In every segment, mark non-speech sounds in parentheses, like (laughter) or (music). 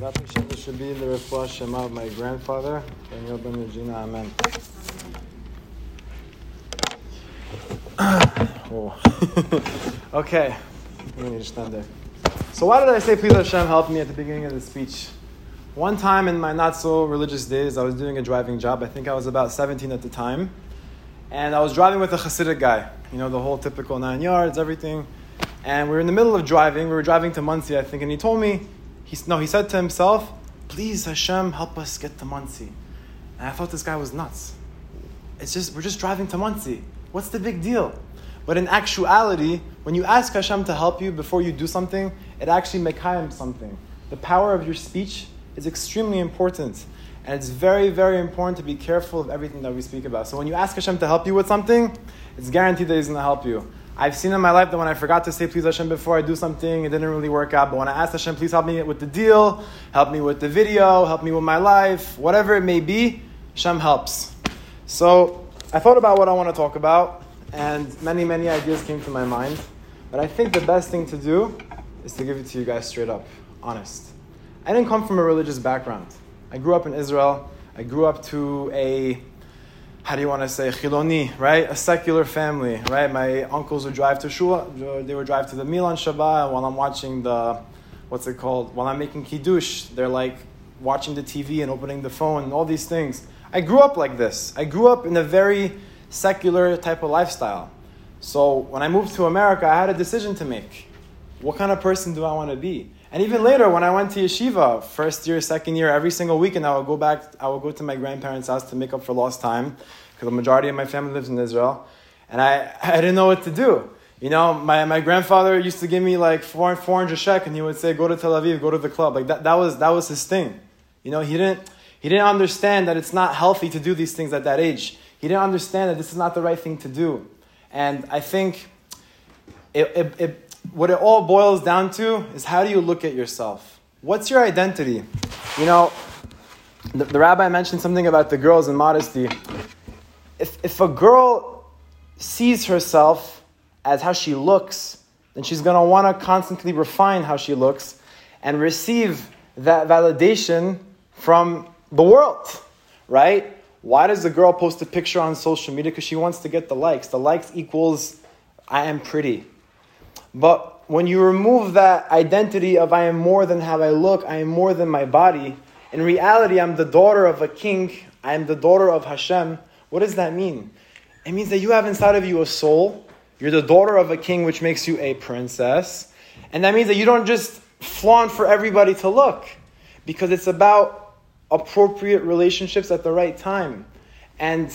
Hashem, this should be the refuah shleimah of my grandfather, Daniel ben Regina. Amen. (sighs) oh. (laughs) okay, let me just stand there. So why did I say, please Hashem, help me at the beginning of the speech? One time in my not so religious days, I was doing a driving job. I think I was about 17 at the time. And I was driving with a Hasidic guy, you know, the whole typical nine yards, everything. And we were in the middle of driving. We were driving to Monsey, I think, and he told me, he, no, he said to himself, please Hashem, help us get to Monsey. And I thought this guy was nuts. It's just, we're just driving to Monsey. What's the big deal? But in actuality, when you ask Hashem to help you before you do something, it actually mekayim something. The power of your speech is extremely important. And it's very, very important to be careful of everything that we speak about. So when you ask Hashem to help you with something, it's guaranteed that He's going to help you. I've seen in my life that when I forgot to say please Hashem before I do something, it didn't really work out. But when I asked Hashem, please help me with the deal, help me with the video, help me with my life, whatever it may be, Hashem helps. So I thought about what I want to talk about, and many, many ideas came to my mind. But I think the best thing to do is to give it to you guys straight up, honest. I didn't come from a religious background. I grew up in Israel. I grew up to a how do you want to say chiloni, right? A secular family, right? My uncles would drive to shul, they would drive to the Milan Shabbat while I'm watching the, what's it called? While I'm making kiddush, they're like watching the TV and opening the phone and all these things. I grew up like this. I grew up in a very secular type of lifestyle. So when I moved to America, I had a decision to make. What kind of person do I want to be? And even later, when I went to yeshiva, first year, second year, every single weekend, I would go back, I would go to my grandparents' house to make up for lost time, because the majority of my family lives in Israel. And I, (laughs) I didn't know what to do. You know, my, my grandfather used to give me like 400 shek, and he would say, go to Tel Aviv, go to the club. Like that, that, was, that was his thing. You know, he didn't, he didn't understand that it's not healthy to do these things at that age. He didn't understand that this is not the right thing to do. And I think it, it, it what it all boils down to is how do you look at yourself? What's your identity? You know, the, the rabbi mentioned something about the girls and modesty. If, if a girl sees herself as how she looks, then she's going to want to constantly refine how she looks and receive that validation from the world, right? Why does the girl post a picture on social media? Because she wants to get the likes. The likes equals I am pretty. But when you remove that identity of I am more than how I look, I am more than my body, in reality, I'm the daughter of a king, I am the daughter of Hashem. What does that mean? It means that you have inside of you a soul. You're the daughter of a king, which makes you a princess. And that means that you don't just flaunt for everybody to look, because it's about appropriate relationships at the right time. And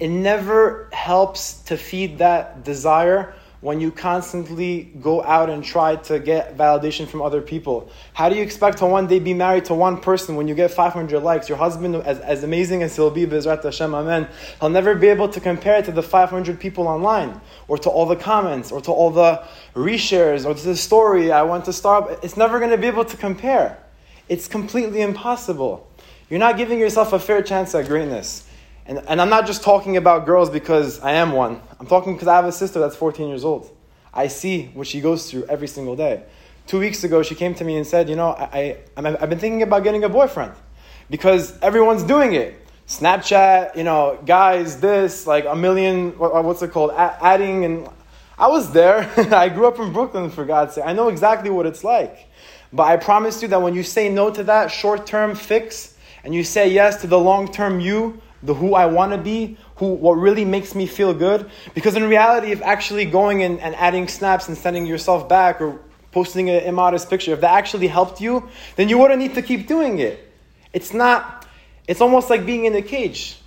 it never helps to feed that desire when you constantly go out and try to get validation from other people? How do you expect to one day be married to one person when you get 500 likes? Your husband, as, as amazing as he'll be, Bezrat Hashem, Amen, he'll never be able to compare it to the 500 people online, or to all the comments, or to all the reshares, or to the story, I went to Starbucks. It's never going to be able to compare. It's completely impossible. You're not giving yourself a fair chance at greatness. And, and I'm not just talking about girls because I am one. I'm talking because I have a sister that's 14 years old. I see what she goes through every single day. Two weeks ago, she came to me and said, You know, I, I, I've been thinking about getting a boyfriend because everyone's doing it. Snapchat, you know, guys, this, like a million, uh, what's it called, adding. And I was there. (laughs) I grew up in Brooklyn, for God's sake. I know exactly what it's like. But I promise you that when you say no to that short term fix and you say yes to the long term you, the who I want to be, who what really makes me feel good. Because in reality, if actually going and, and adding snaps and sending yourself back or posting an immodest picture, if that actually helped you, then you wouldn't need to keep doing it. It's not. It's almost like being in a cage.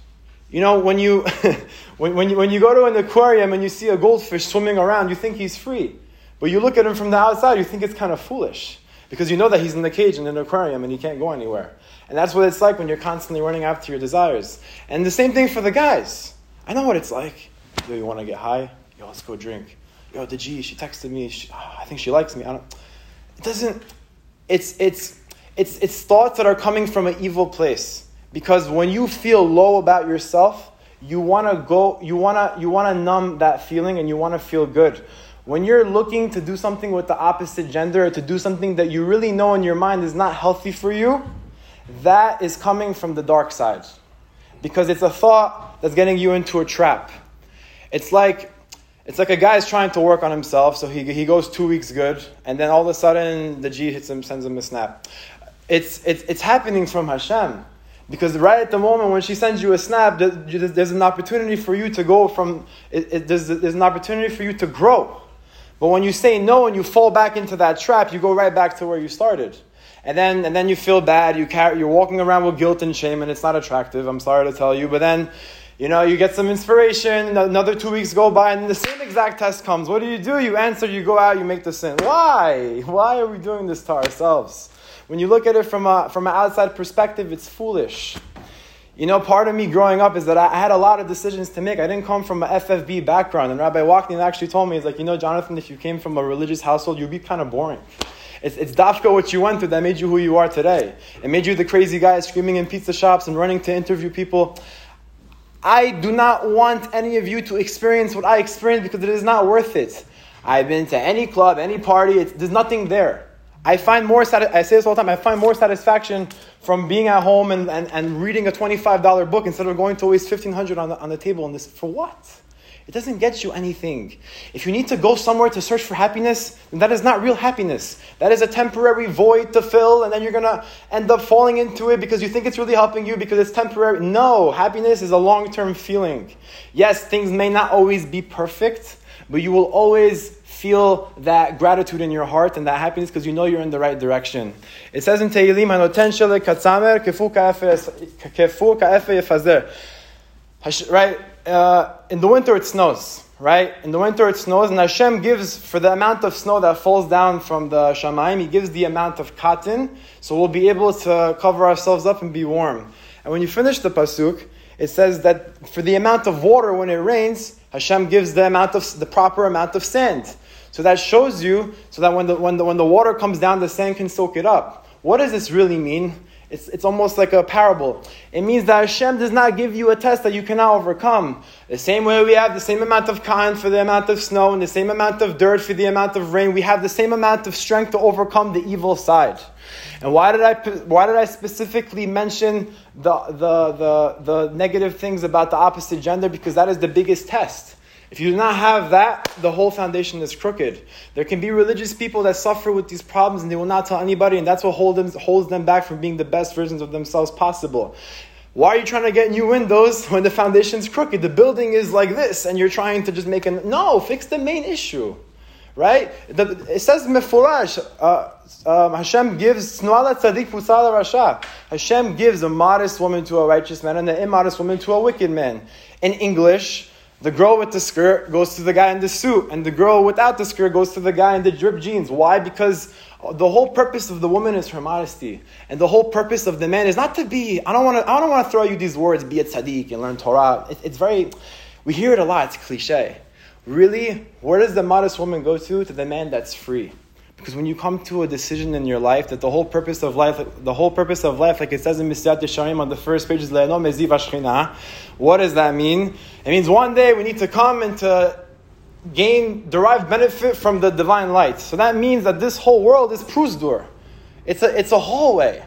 You know, when you (laughs) when, when you when you go to an aquarium and you see a goldfish swimming around, you think he's free. But you look at him from the outside, you think it's kind of foolish because you know that he's in the cage in an aquarium and he can't go anywhere. And that's what it's like when you're constantly running after your desires. And the same thing for the guys. I know what it's like. Yo, you want to get high? Yo, let's go drink. Yo, the G, she texted me. She, oh, I think she likes me. I don't. It doesn't. It's it's it's it's thoughts that are coming from an evil place. Because when you feel low about yourself, you want to go. You want to you want to numb that feeling, and you want to feel good. When you're looking to do something with the opposite gender or to do something that you really know in your mind is not healthy for you, that is coming from the dark side. Because it's a thought that's getting you into a trap. It's like it's like a guy is trying to work on himself, so he, he goes two weeks good, and then all of a sudden the G hits him, sends him a snap. It's, it's, it's happening from Hashem. Because right at the moment when she sends you a snap, there's an opportunity for you to go from, it, it, there's, there's an opportunity for you to grow. But when you say no and you fall back into that trap, you go right back to where you started. And then, and then you feel bad, you carry, you're walking around with guilt and shame, and it's not attractive, I'm sorry to tell you. But then you know, you get some inspiration, another two weeks go by, and the same exact test comes. What do you do? You answer, you go out, you make the sin. Why? Why are we doing this to ourselves? When you look at it from, a, from an outside perspective, it's foolish. You know, part of me growing up is that I had a lot of decisions to make. I didn't come from an FFB background. And Rabbi Walkman actually told me, he's like, you know, Jonathan, if you came from a religious household, you'd be kind of boring. It's, it's dafka what you went through that made you who you are today. It made you the crazy guy screaming in pizza shops and running to interview people. I do not want any of you to experience what I experienced because it is not worth it. I've been to any club, any party, there's nothing there. I find more, I say this all the time, I find more satisfaction from being at home and, and, and reading a $25 book instead of going to waste 1500 on the, on the table. And this, for what? It doesn't get you anything. If you need to go somewhere to search for happiness, then that is not real happiness. That is a temporary void to fill, and then you're going to end up falling into it because you think it's really helping you because it's temporary. No, happiness is a long term feeling. Yes, things may not always be perfect, but you will always feel that gratitude in your heart and that happiness because you know you're in the right direction. It says in Tehillim, Right? uh, in the winter it snows, right? In the winter it snows, and Hashem gives, for the amount of snow that falls down from the Shamaim, He gives the amount of cotton, so we'll be able to cover ourselves up and be warm. And when you finish the Pasuk, it says that for the amount of water when it rains, Hashem gives the amount of the proper amount of sand. So that shows you, so that when the, when the, when the water comes down, the sand can soak it up. What does this really mean? It's, it's almost like a parable. It means that Hashem does not give you a test that you cannot overcome. The same way we have the same amount of kind for the amount of snow and the same amount of dirt for the amount of rain, we have the same amount of strength to overcome the evil side. And why did I, why did I specifically mention the, the, the, the negative things about the opposite gender? Because that is the biggest test. If you do not have that, the whole foundation is crooked. There can be religious people that suffer with these problems and they will not tell anybody, and that's what hold them, holds them back from being the best versions of themselves possible. Why are you trying to get new windows (laughs) when the foundation is crooked? The building is like this, and you're trying to just make a no. Fix the main issue, right? The, it says mefurash. Uh, um, Hashem gives tzaddik rasha. Hashem gives a modest woman to a righteous man and an immodest woman to a wicked man. In English, the girl with the skirt goes to the guy in the suit, and the girl without the skirt goes to the guy in the drip jeans. Why? Because the whole purpose of the woman is her modesty, and the whole purpose of the man is not to be. I don't want to. I don't want to throw you these words. Be a tzaddik and learn Torah. It, it's very. We hear it a lot. It's cliche. Really, where does the modest woman go to? To the man that's free. Because when you come to a decision in your life that the whole purpose of life, the whole purpose of life, like it says in Mesilat Yesharim on the first page, is. What does that mean? It means one day we need to come and to gain, derive benefit from the divine light. So that means that this whole world is prozdor. It's a, it's a hallway.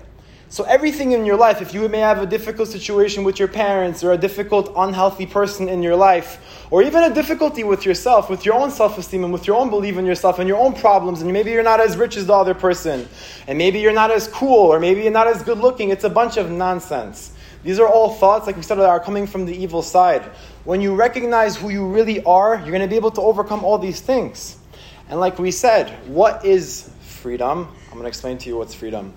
So everything in your life, if you may have a difficult situation with your parents or a difficult, unhealthy person in your life, or even a difficulty with yourself, with your own self-esteem and with your own belief in yourself and your own problems, and maybe you're not as rich as the other person, and maybe you're not as cool, or maybe you're not as good looking, it's a bunch of nonsense. These are all thoughts, like we said, that are coming from the evil side. When you recognize who you really are, you're going to be able to overcome all these things. And like we said, what is freedom? I'm going to explain to you what's freedom.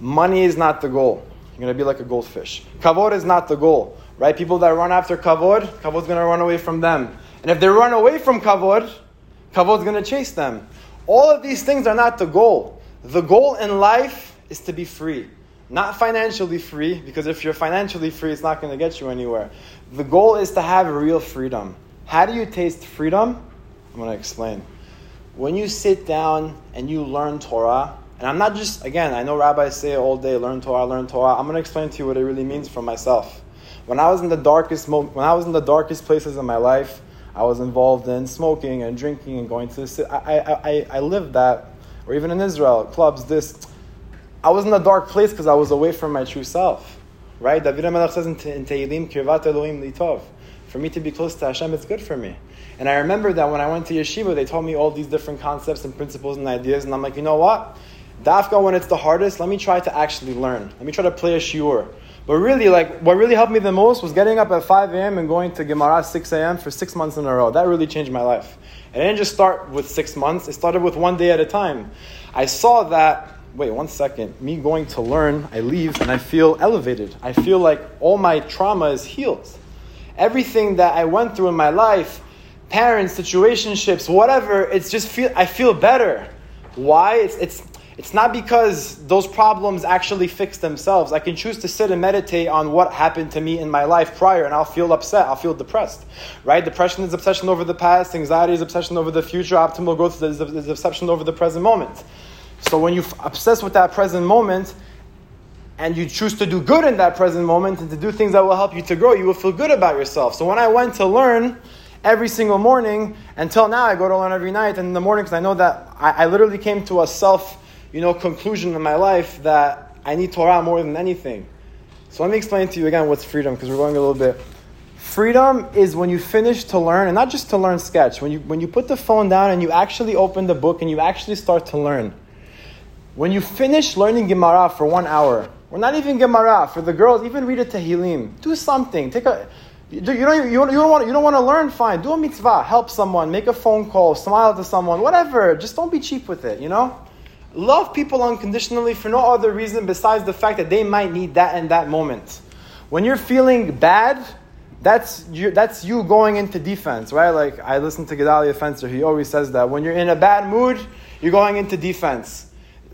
Money is not the goal. You're going to be like a goldfish. Kavod is not the goal, right? People that run after kavod, kavod's going to run away from them. And if they run away from kavod, kavod's going to chase them. All of these things are not the goal. The goal in life is to be free. Not financially free, because if you're financially free, it's not going to get you anywhere. The goal is to have real freedom. How do you taste freedom? I'm going to explain. When you sit down and you learn Torah, and I'm not just, again, I know rabbis say all day, learn Torah, learn Torah. I'm going to explain to you what it really means for myself. When I was in the darkest, when I was in the darkest places in my life, I was involved in smoking and drinking and going to the I, I, I, I lived that, or even in Israel, clubs, this. I was in a dark place because I was away from my true self. Right? David HaMelech says in Tehillim, Kirvat Elohim Litov. For me to be close to Hashem, it's good for me. And I remember that when I went to yeshiva, they told me all these different concepts and principles and ideas, and I'm like, you know what? Dafka, when it's the hardest, let me try to actually learn. Let me try to play a shiur. But really, like, what really helped me the most was getting up at 5 a.m. and going to Gemara 6 a.m. for six months in a row. That really changed my life. And it didn't just start with six months, it started with one day at a time. I saw that, wait, one second, me going to learn, I leave and I feel elevated. I feel like all my trauma is healed. Everything that I went through in my life, parents, situationships, whatever, it's just feel I feel better. Why? It's it's it's not because those problems actually fix themselves. I can choose to sit and meditate on what happened to me in my life prior, and I'll feel upset. I'll feel depressed. Right? Depression is obsession over the past. Anxiety is obsession over the future. Optimal growth is, is obsession over the present moment. So when you obsess with that present moment, and you choose to do good in that present moment and to do things that will help you to grow, you will feel good about yourself. So when I went to learn, every single morning. Until now, I go to learn every night and in the morning because I know that I, I, literally came to a self, you know, conclusion in my life that I need Torah more than anything. So let me explain to you again what's freedom because we're going a little bit. Freedom is when you finish to learn, and not just to learn sketch. When you when you put the phone down and you actually open the book and you actually start to learn. When you finish learning Gemara for one hour, or not even Gemara for the girls, even read a Tehillim. Do something. Take a you don't, you, don't, you, don't want, you don't want to learn? Fine. Do a mitzvah. Help someone. Make a phone call. Smile to someone. Whatever. Just don't be cheap with it, you know? Love people unconditionally for no other reason besides the fact that they might need that in that moment. When you're feeling bad, that's you, that's you going into defense, right? Like I listen to Gedalia Fencer. He always says that. When you're in a bad mood, you're going into defense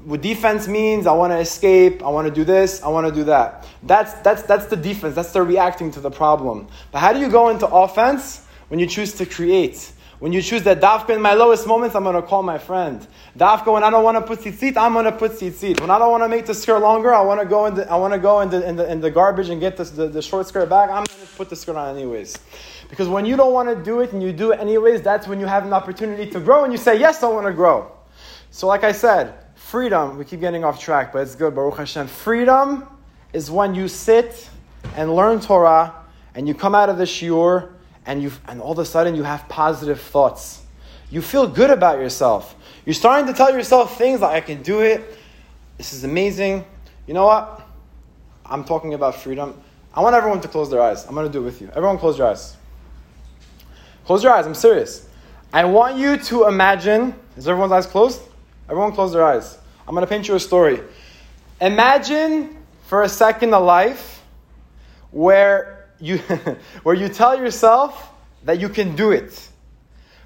what defense means, I want to escape, I want to do this, I want to do that. That's, that's, that's the defense, that's the reacting to the problem. But how do you go into offense? When you choose to create. When you choose that dafka in my lowest moments, I'm going to call my friend. Dafka when I don't want to put tzitzit, I'm going to put tzitzit. When I don't want to make the skirt longer, I want to go in the, I want to go in the, in the, in the garbage and get the, the, short skirt back. I'm going to put the skirt on anyways. Because when you don't want to do it and you do it anyways, that's when you have an opportunity to grow and you say, yes, I want to grow. So like I said, freedom, we keep getting off track, but it's good, Baruch Hashem. Freedom is when you sit and learn Torah and you come out of the shiur and, you and all of a sudden you have positive thoughts. You feel good about yourself. You're starting to tell yourself things like, I can do it. This is amazing. You know what? I'm talking about freedom. I want everyone to close their eyes. I'm going to do it with you. Everyone, close your eyes. Close your eyes. I'm serious. I want you to imagine. Is everyone's eyes closed? Everyone, close their eyes. I'm going to paint you a story. Imagine for a second a life where you, (laughs) where you tell yourself that you can do it.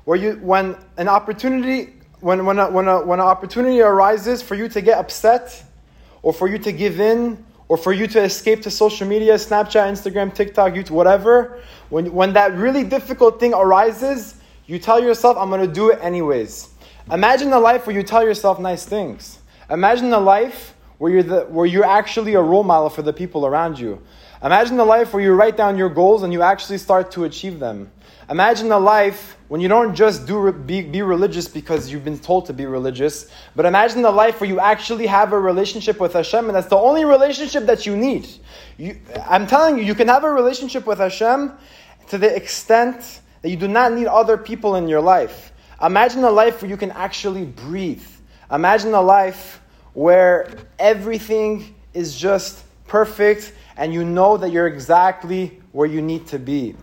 Where you, when an opportunity, when, when, a, when, a, when an opportunity arises for you to get upset, or for you to give in, or for you to escape to social media, Snapchat, Instagram, TikTok, YouTube, whatever, when, when that really difficult thing arises, you tell yourself, I'm going to do it anyways. Imagine a life where you tell yourself nice things. Imagine a life where you're, the, where you're actually a role model for the people around you. Imagine a life where you write down your goals and you actually start to achieve them. Imagine a life when you don't just do be, be religious because you've been told to be religious, but imagine a life where you actually have a relationship with Hashem, and that's the only relationship that you need. You, I'm telling you, you can have a relationship with Hashem to the extent that you do not need other people in your life. Imagine a life where you can actually breathe. Imagine a life where everything is just perfect and you know that you're exactly where you need to be.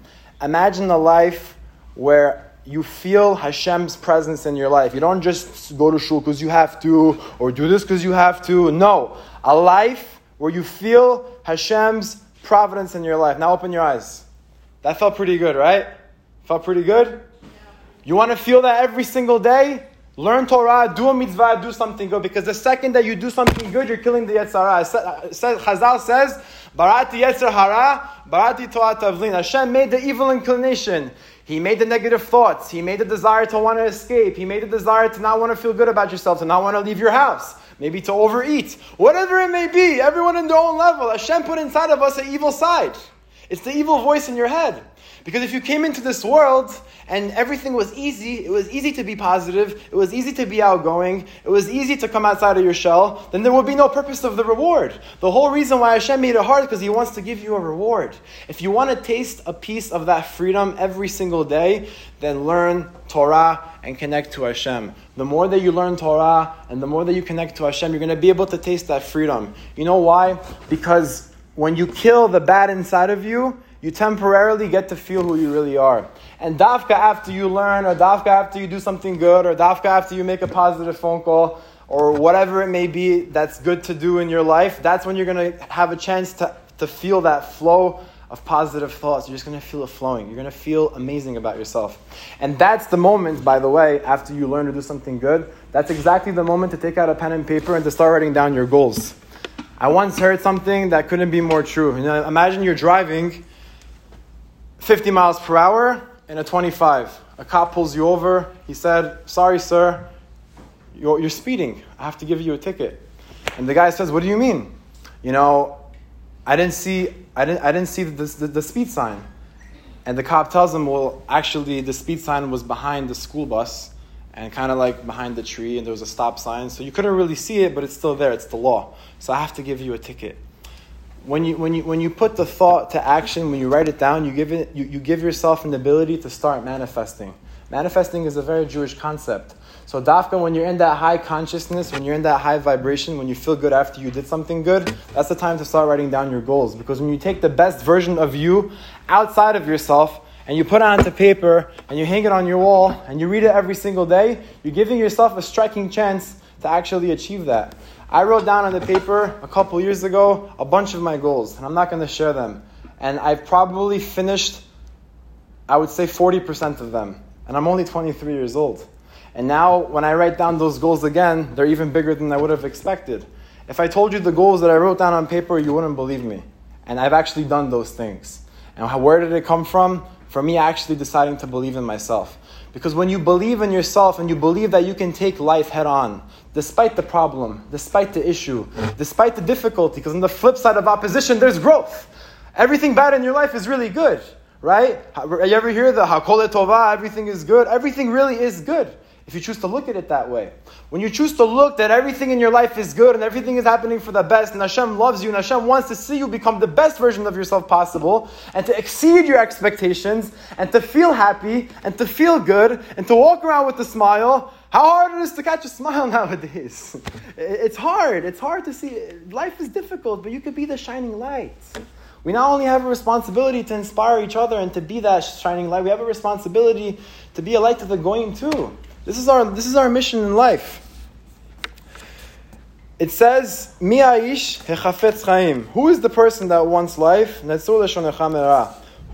Imagine a life where you feel Hashem's presence in your life. You don't just go to shul because you have to or do this because you have to. No, a life where you feel Hashem's providence in your life. Now open your eyes. That felt pretty good, right? Felt pretty good? You want to feel that every single day? Learn Torah, do a mitzvah, do something good. Because the second that you do something good, you're killing the Yetzer Hara. Chazal says, Barati Yetzer Hara, Barati Torah Tavlin. Hashem made the evil inclination. He made the negative thoughts. He made the desire to want to escape. He made the desire to not want to feel good about yourself, to not want to leave your house. Maybe to overeat. Whatever it may be, everyone in their own level. Hashem put inside of us an evil side. It's the evil voice in your head. Because if you came into this world and everything was easy, it was easy to be positive, it was easy to be outgoing, it was easy to come outside of your shell, then there would be no purpose of the reward. The whole reason why Hashem made it hard is because He wants to give you a reward. If you want to taste a piece of that freedom every single day, then learn Torah and connect to Hashem. The more that you learn Torah and the more that you connect to Hashem, you're going to be able to taste that freedom. You know why? Because when you kill the bad inside of you, you temporarily get to feel who you really are. And dafka after you learn, or dafka after you do something good, or dafka after you make a positive phone call, or whatever it may be that's good to do in your life, that's when you're going to have a chance to, to feel that flow of positive thoughts. You're just going to feel it flowing. You're going to feel amazing about yourself. And that's the moment, by the way, after you learn to do something good, that's exactly the moment to take out a pen and paper and to start writing down your goals. I once heard something that couldn't be more true. You know, imagine you're driving 50 miles per hour in a 25. A cop pulls you over. He said, Sorry, sir, you're, you're speeding. I have to give you a ticket. And the guy says, What do you mean? You know, I didn't see, I didn't, I didn't see the, the, the speed sign. And the cop tells him, Well, actually, the speed sign was behind the school bus and kind of like behind the tree, and there was a stop sign. So you couldn't really see it, but it's still there. It's the law. So I have to give you a ticket when you, when, you, when you put the thought to action, when you write it down, you give, it, you, you give yourself an ability to start manifesting. Manifesting is a very Jewish concept. So, dafka, when you're in that high consciousness, when you're in that high vibration, when you feel good after you did something good, that's the time to start writing down your goals. Because when you take the best version of you outside of yourself and you put it onto paper and you hang it on your wall and you read it every single day, you're giving yourself a striking chance to actually achieve that. I wrote down on the paper a couple years ago a bunch of my goals, and I'm not going to share them. And I've probably finished, I would say, 40% of them. And I'm only 23 years old. And now, when I write down those goals again, they're even bigger than I would have expected. If I told you the goals that I wrote down on paper, you wouldn't believe me. And I've actually done those things. And where did it come from? From me actually deciding to believe in myself. Because when you believe in yourself and you believe that you can take life head on, despite the problem, despite the issue, despite the difficulty, because on the flip side of opposition, there's growth. Everything bad in your life is really good, right? You ever hear the Hakole Tova, everything is good? Everything really is good if you choose to look at it that way. When you choose to look that everything in your life is good and everything is happening for the best, and Hashem loves you, and Hashem wants to see you become the best version of yourself possible, and to exceed your expectations, and to feel happy, and to feel good, and to walk around with a smile, how hard it is to catch a smile (laughs) nowadays. It's hard. It's hard to see. Life is difficult, but you could be the shining light. We not only have a responsibility to inspire each other and to be that shining light, we have a responsibility to be a light to the going too. This is our, this is our mission in life. It says, Mi aish hechafetz chaim. Who is the person that wants life? Who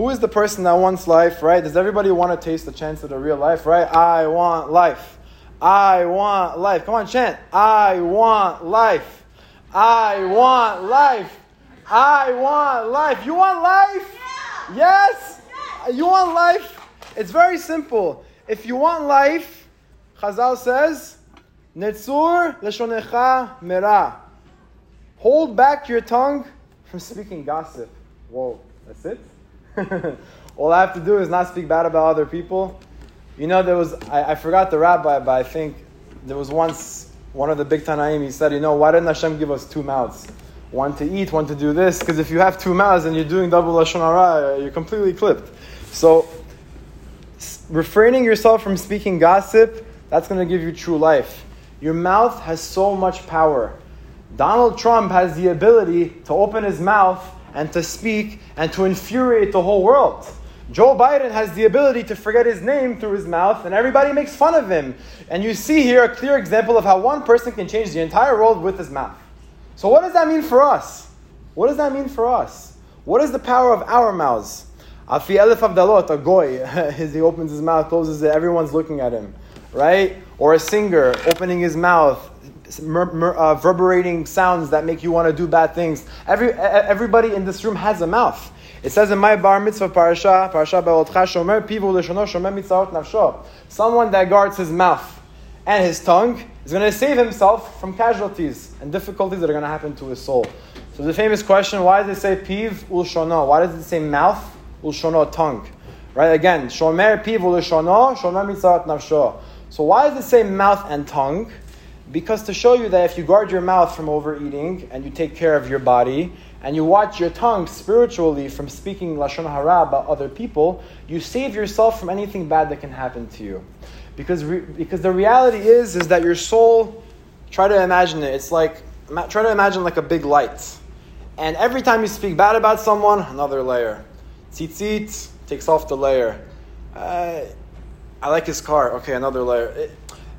is the person that wants life, right? Does everybody want to taste the chance of the real life, right? I want life. I want life. Come on, chant. I want life. I want life. I want life. You want life? Yeah. Yes? You want life? It's very simple. If you want life, Chazal says, Netzur leshonecha mera. Hold back your tongue from speaking gossip. Whoa, that's it? (laughs) All I have to do is not speak bad about other people. You know, there was, I, I forgot the rabbi, but I think there was once one of the big Tanaim, he said, you know, why didn't Hashem give us two mouths? One to eat, one to do this, because if you have two mouths and you're doing double Lashon Hara, you're completely clipped. So, refraining yourself from speaking gossip that's going to give you true life. Your mouth has so much power. Donald Trump has the ability to open his mouth and to speak and to infuriate the whole world. Joe Biden has the ability to forget his name through his mouth, and everybody makes fun of him. And you see here a clear example of how one person can change the entire world with his mouth. So, what does that mean for us? What does that mean for us? What is the power of our mouths? Afi Elif Avdalot, a goy, (laughs) he opens his mouth, closes it, everyone's looking at him right? Or a singer opening his mouth, uh, reverberating sounds that make you want to do bad things. Every, everybody in this room has a mouth. It says in my bar mitzvah parasha, parasha be'otcha shomer pivu l'shono shomer mitzvot nafsho. Someone that guards his mouth and his tongue is going to save himself from casualties and difficulties that are going to happen to his soul. So the famous question, why does it say piv ulshono? Why does it say mouth ulshono tongue? Right, again, shomer piv ulshono, shomer mitzarat nafsho. So why does it say mouth and tongue? Because to show you that if you guard your mouth from overeating and you take care of your body and you watch your tongue spiritually from speaking lashon hara about other people, you save yourself from anything bad that can happen to you. Because, re- because the reality is is that your soul, try to imagine it. It's like try to imagine like a big light, and every time you speak bad about someone, another layer. Tzitzit takes off the layer. Uh, I like his car. Okay, another layer. It,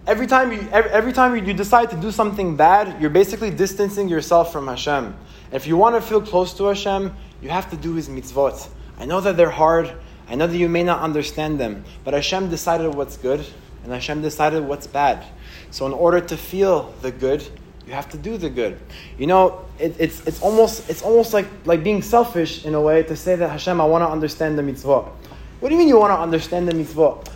every time you every, every time you decide to do something bad, you're basically distancing yourself from Hashem. If you want to feel close to Hashem, you have to do His mitzvot. I know that they're hard. I know that you may not understand them, but Hashem decided what's good, and Hashem decided what's bad. So in order to feel the good, you have to do the good. You know, it, it's, it's almost, it's almost like, like being selfish in a way to say that Hashem, I want to understand the mitzvot. What do you mean you want to understand the mitzvot?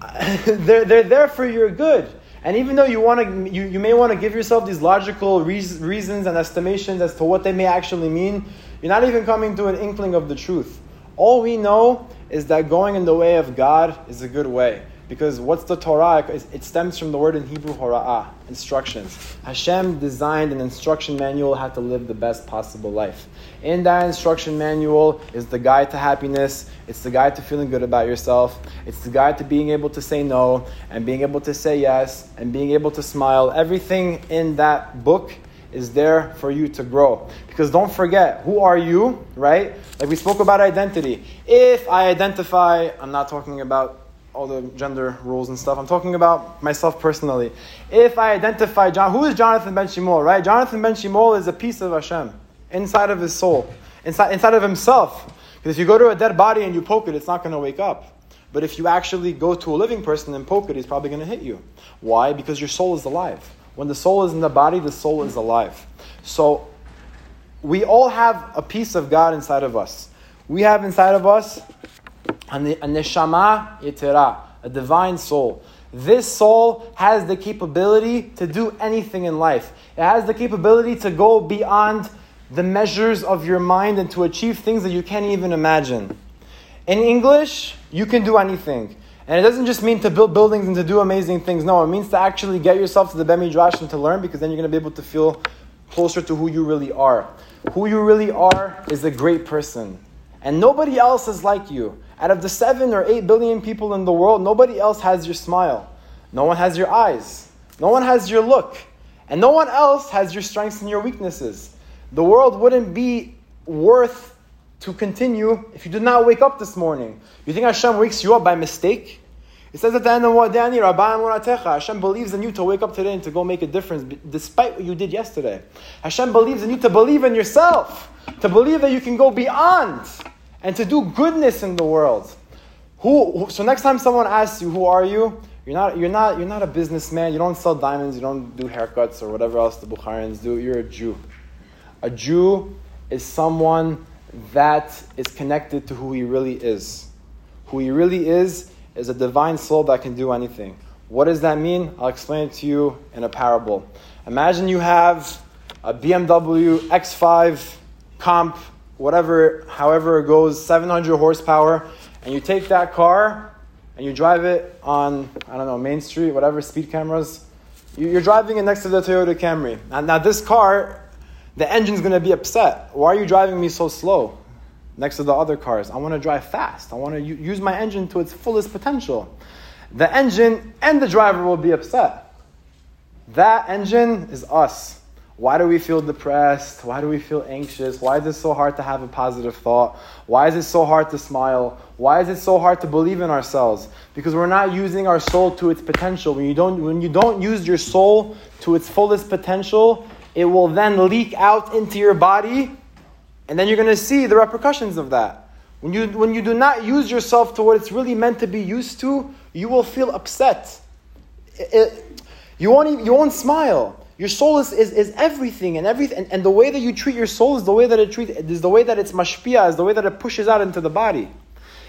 (laughs) they're, they're there for your good. And even though you, want to, you, you may want to give yourself these logical reasons and estimations as to what they may actually mean, you're not even coming to an inkling of the truth. All we know is that going in the way of God is a good way. Because what's the Torah? It stems from the word in Hebrew, hora'ah, instructions. Hashem designed an instruction manual how to live the best possible life. In that instruction manual is the guide to happiness, it's the guide to feeling good about yourself, it's the guide to being able to say no, and being able to say yes, and being able to smile. Everything in that book is there for you to grow. Because don't forget, who are you, right? Like we spoke about identity. If I identify, I'm not talking about all the gender rules and stuff. I'm talking about myself personally. If I identify John, who is Jonathan Benshimol, right? Jonathan Benshimol is a piece of Hashem inside of his soul, inside, inside of himself. Because if you go to a dead body and you poke it, it's not going to wake up. But if you actually go to a living person and poke it, he's probably going to hit you. Why? Because your soul is alive. When the soul is in the body, the soul is alive. So we all have a piece of God inside of us. We have inside of us a neshama yetera, a divine soul. This soul has the capability to do anything in life. It has the capability to go beyond the measures of your mind and to achieve things that you can't even imagine. In English, you can do anything. And it doesn't just mean to build buildings and to do amazing things. No, it means to actually get yourself to the Midrash and to learn because then you're going to be able to feel closer to who you really are. Who you really are is a great person. And nobody else is like you. Out of the seven or eight billion people in the world, nobody else has your smile. No one has your eyes. No one has your look. And no one else has your strengths and your weaknesses. The world wouldn't be worth to continue if you did not wake up this morning. You think Hashem wakes you up by mistake? It says at the end of Modeh Ani, Hashem believes in you to wake up today and to go make a difference despite what you did yesterday. Hashem believes in you to believe in yourself, to believe that you can go beyond and to do goodness in the world. Who, so next time someone asks you, who are you? You're not, you're, not, you're not a businessman. You don't sell diamonds. You don't do haircuts or whatever else the Bukharians do. You're a Jew. A Jew is someone that is connected to who he really is. Who he really is is a divine soul that can do anything. What does that mean? I'll explain it to you in a parable. Imagine you have a BMW X5 comp whatever, however it goes, 700 horsepower, and you take that car and you drive it on, I don't know, Main Street, whatever, speed cameras. You're driving it next to the Toyota Camry. And now this car, the engine's to be upset. Why are you driving me so slow next to the other cars? I want to drive fast. I want to use my engine to its fullest potential. The engine and the driver will be upset. That engine is us. Why do we feel depressed? Why do we feel anxious? Why is it so hard to have a positive thought? Why is it so hard to smile? Why is it so hard to believe in ourselves? Because we're not using our soul to its potential. When you don't, when you don't use your soul to its fullest potential, it will then leak out into your body, and then you're going to see the repercussions of that. When you, when you do not use yourself to what it's really meant to be used to, you will feel upset. It, it, you, won't even, you won't smile. Your soul is, is, is everything and everything and, and the way that you treat your soul is the way that it treat is the way that it's mashpia, is the way that it pushes out into the body.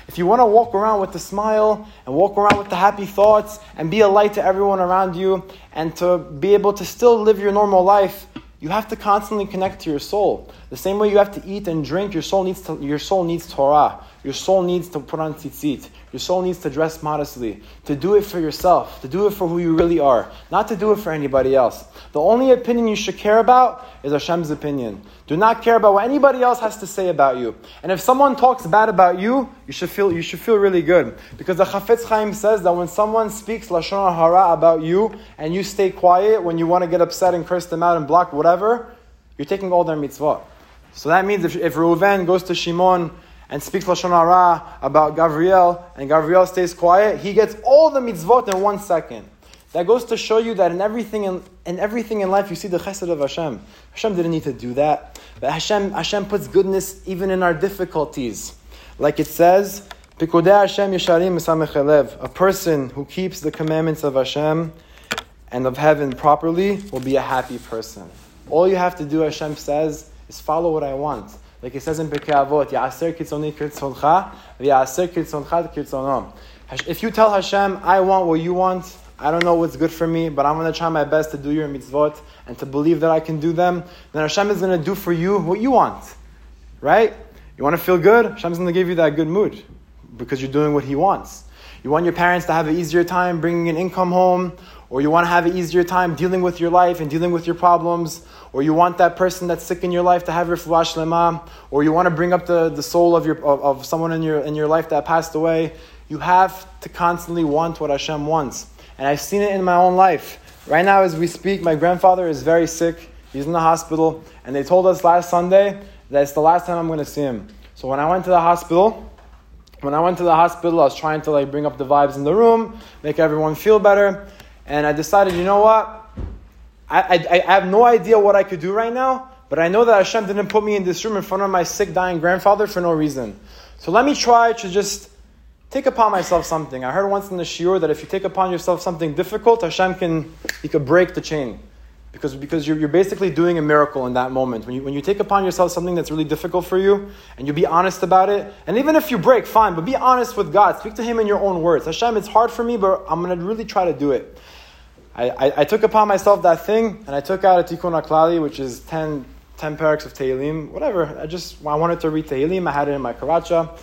If you want to walk around with a smile and walk around with the happy thoughts and be a light to everyone around you and to be able to still live your normal life, You have to constantly connect to your soul. The same way you have to eat and drink, your soul needs to, your soul needs Torah. Your soul needs to put on tzitzit. Your soul needs to dress modestly. To do it for yourself. To do it for who you really are. Not to do it for anybody else. The only opinion you should care about is Hashem's opinion. Do not care about what anybody else has to say about you. And if someone talks bad about you, you should feel, you should feel really good. Because the Chafetz Chaim says that when someone speaks Lashon Hara about you and you stay quiet when you want to get upset and curse them out and block whatever, you're taking all their mitzvot. So that means if, if Reuven goes to Shimon and speaks Lashon Hara about Gavriel, and Gavriel stays quiet, he gets all the mitzvot in one second. That goes to show you that in everything in, in everything in life you see the chesed of Hashem. Hashem didn't need to do that. But Hashem, Hashem puts goodness even in our difficulties. Like it says, A person who keeps the commandments of Hashem and of heaven properly will be a happy person. All you have to do, Hashem says, is follow what I want. Like it says in Avot, Ya'aser. If you tell Hashem, I want what you want, I don't know what's good for me, but I'm going to try my best to do your mitzvot and to believe that I can do them, then Hashem is going to do for you what you want. Right? You want to feel good? Hashem's going to give you that good mood because you're doing what He wants. You want your parents to have an easier time bringing an income home, or you want to have an easier time dealing with your life and dealing with your problems, or you want that person that's sick in your life to have your flash lema, or you want to bring up the, the soul of, your, of, of someone in your, in your life that passed away. You have to constantly want what Hashem wants. And I've seen it in my own life. Right now, as we speak, my grandfather is very sick. He's in the hospital. And they told us last Sunday that it's the last time I'm going to see him. So when I went to the hospital, when I went to the hospital, I was trying to like bring up the vibes in the room, make everyone feel better. And I decided, you know what? I, I, I have no idea what I could do right now, but I know that Hashem didn't put me in this room in front of my sick, dying grandfather for no reason. So let me try to just take upon myself something. I heard once in the shiur that if you take upon yourself something difficult, Hashem can, he could break the chain. Because, because you're, you're basically doing a miracle in that moment. When you, when you take upon yourself something that's really difficult for you, and you be honest about it, and even if you break, fine, but be honest with God. Speak to Him in your own words. Hashem, it's hard for me, but I'm going to really try to do it. I, I, took upon myself that thing, and I took out a Tikkun HaKlali, which is 10, 10 paraks of Tehillim, whatever. I just I wanted to read Tehillim. I had it in my karacha.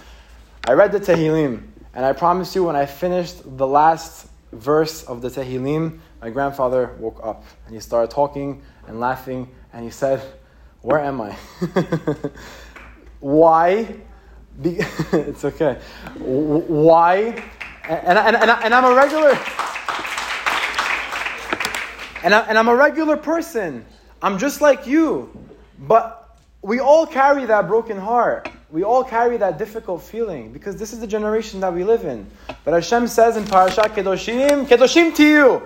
I read the Tehillim. And I promise you, when I finished the last verse of the Tehillim, my grandfather woke up and he started talking and laughing and he said, Where am I? (laughs) Why? Be- (laughs) it's okay. Why? And, and, and, and I'm a regular. And, I, and I'm a regular person. I'm just like you. But we all carry that broken heart we all carry that difficult feeling because this is the generation that we live in. But Hashem says in Parashat Kedoshim, Kedoshim tihiyu.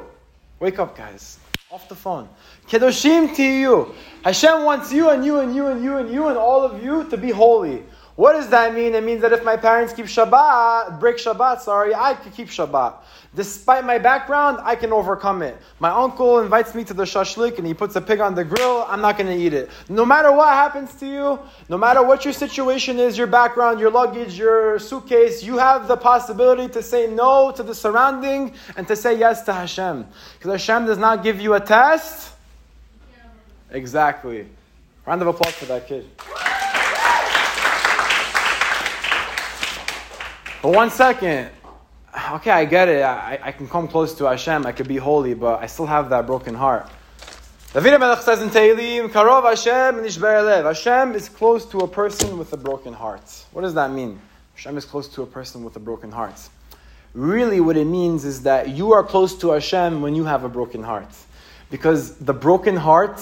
Wake up, guys. Off the phone. Kedoshim tihiyu. Hashem wants you and you and you and you and you and all of you to be holy. What does that mean? It means that if my parents keep Shabbat, break Shabbat, sorry, I could keep Shabbat. Despite my background, I can overcome it. My uncle invites me to the shashlik and he puts a pig on the grill, I'm not going to eat it. No matter what happens to you, no matter what your situation is, your background, your luggage, your suitcase, you have the possibility to say no to the surrounding and to say yes to Hashem. Because Hashem does not give you a test. Exactly. Round of applause for that kid. But one second, okay, I get it. I, I can come close to Hashem. I could be holy, but I still have that broken heart. David Melech says in Tehillim, Karov Hashem nishber Hashem is close to a person with a broken heart. What does that mean? Hashem is close to a person with a broken heart. Really, what it means is that you are close to Hashem when you have a broken heart. Because the broken heart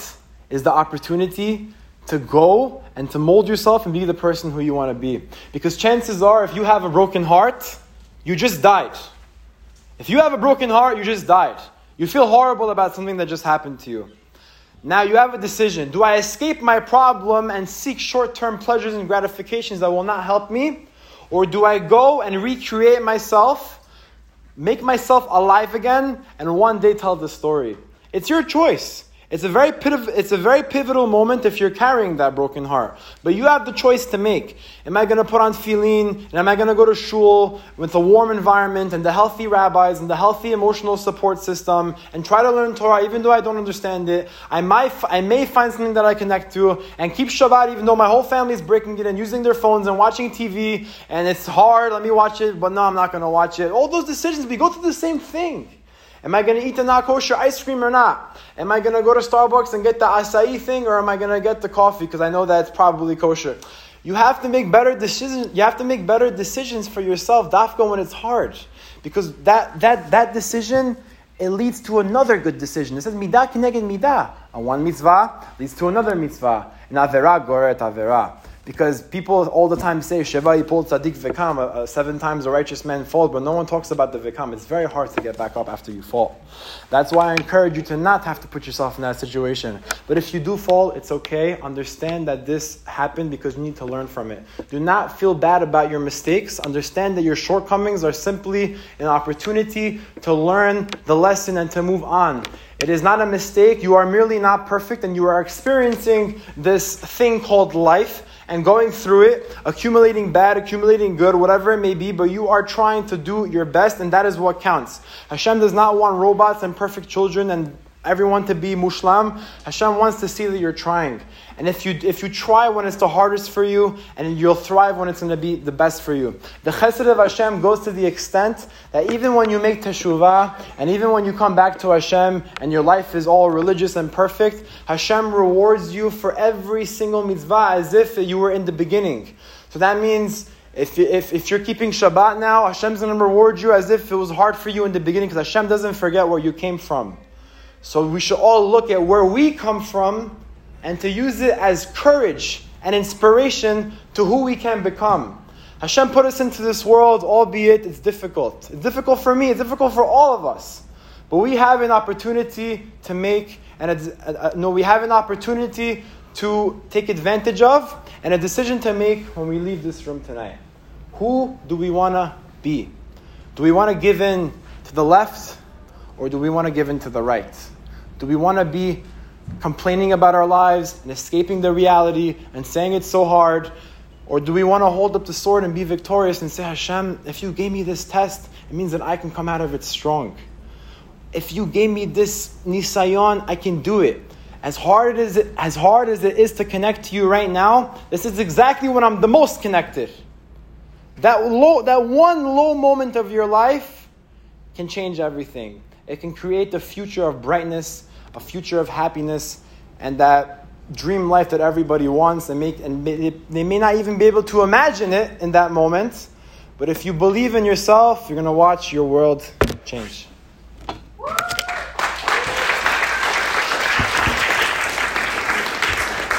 is the opportunity to go and to mold yourself and be the person who you want to be. Because chances are, if you have a broken heart, you just died. If you have a broken heart, you just died. You feel horrible about something that just happened to you. Now you have a decision. Do I escape my problem and seek short term pleasures and gratifications that will not help me? Or do I go and recreate myself, make myself alive again, and one day tell the story? It's your choice. It's a very pivotal, it's a very pivotal moment if you're carrying that broken heart. But you have the choice to make. Am I going to put on tefillin? And am I going to go to shul with a warm environment and the healthy rabbis and the healthy emotional support system and try to learn Torah even though I don't understand it? I might, I may find something that I connect to and keep Shabbat even though my whole family is breaking it and using their phones and watching TV and it's hard. Let me watch it, but no, I'm not going to watch it. All those decisions, we go through the same thing. Am I going to eat the not kosher ice cream or not? Am I going to go to Starbucks and get the acai thing or am I going to get the coffee because I know that it's probably kosher? You have to make better decisions. You have to make better decisions for yourself, dafka, when it's hard. Because that, that, that decision, it leads to another good decision. It says, midah kineged midah. And one mitzvah leads to another mitzvah. And avera goret avera. Because people all the time say, Sheva Yipol Tzadik Vikam, uh, seven times a righteous man falls, but no one talks about the Vikam. It's very hard to get back up after you fall. That's why I encourage you to not have to put yourself in that situation. But if you do fall, it's okay. Understand that this happened because you need to learn from it. Do not feel bad about your mistakes. Understand that your shortcomings are simply an opportunity to learn the lesson and to move on. It is not a mistake. You are merely not perfect and you are experiencing this thing called life and going through it, accumulating bad, accumulating good, whatever it may be, but you are trying to do your best, and that is what counts. Hashem does not want robots and perfect children and everyone to be mushlam. Hashem wants to see that you're trying. And if you, if you try when it's the hardest for you, and you'll thrive when it's going to be the best for you. The chesed of Hashem goes to the extent that even when you make teshuvah, and even when you come back to Hashem, and your life is all religious and perfect, Hashem rewards you for every single mitzvah as if you were in the beginning. So that means if, if, if you're keeping Shabbat now, Hashem's going to reward you as if it was hard for you in the beginning because Hashem doesn't forget where you came from. So we should all look at where we come from and to use it as courage and inspiration to who we can become. Hashem put us into this world, albeit it's difficult. It's difficult for me, it's difficult for all of us. But we have an opportunity to make, and no, we have an opportunity to take advantage of, and a decision to make when we leave this room tonight. Who do we want to be? Do we want to give in to the left, or do we want to give in to the right? Do we want to be complaining about our lives and escaping the reality and saying it's so hard? Or do we want to hold up the sword and be victorious and say, Hashem, if you gave me this test, it means that I can come out of it strong. If you gave me this nisayon, I can do it. As hard as it, as hard as it is to connect to you right now, this is exactly when I'm the most connected. That low, that one low moment of your life can change everything. It can create a future of brightness, a future of happiness, and that dream life that everybody wants. And, make, and they may not even be able to imagine it in that moment. But if you believe in yourself, you're going to watch your world change.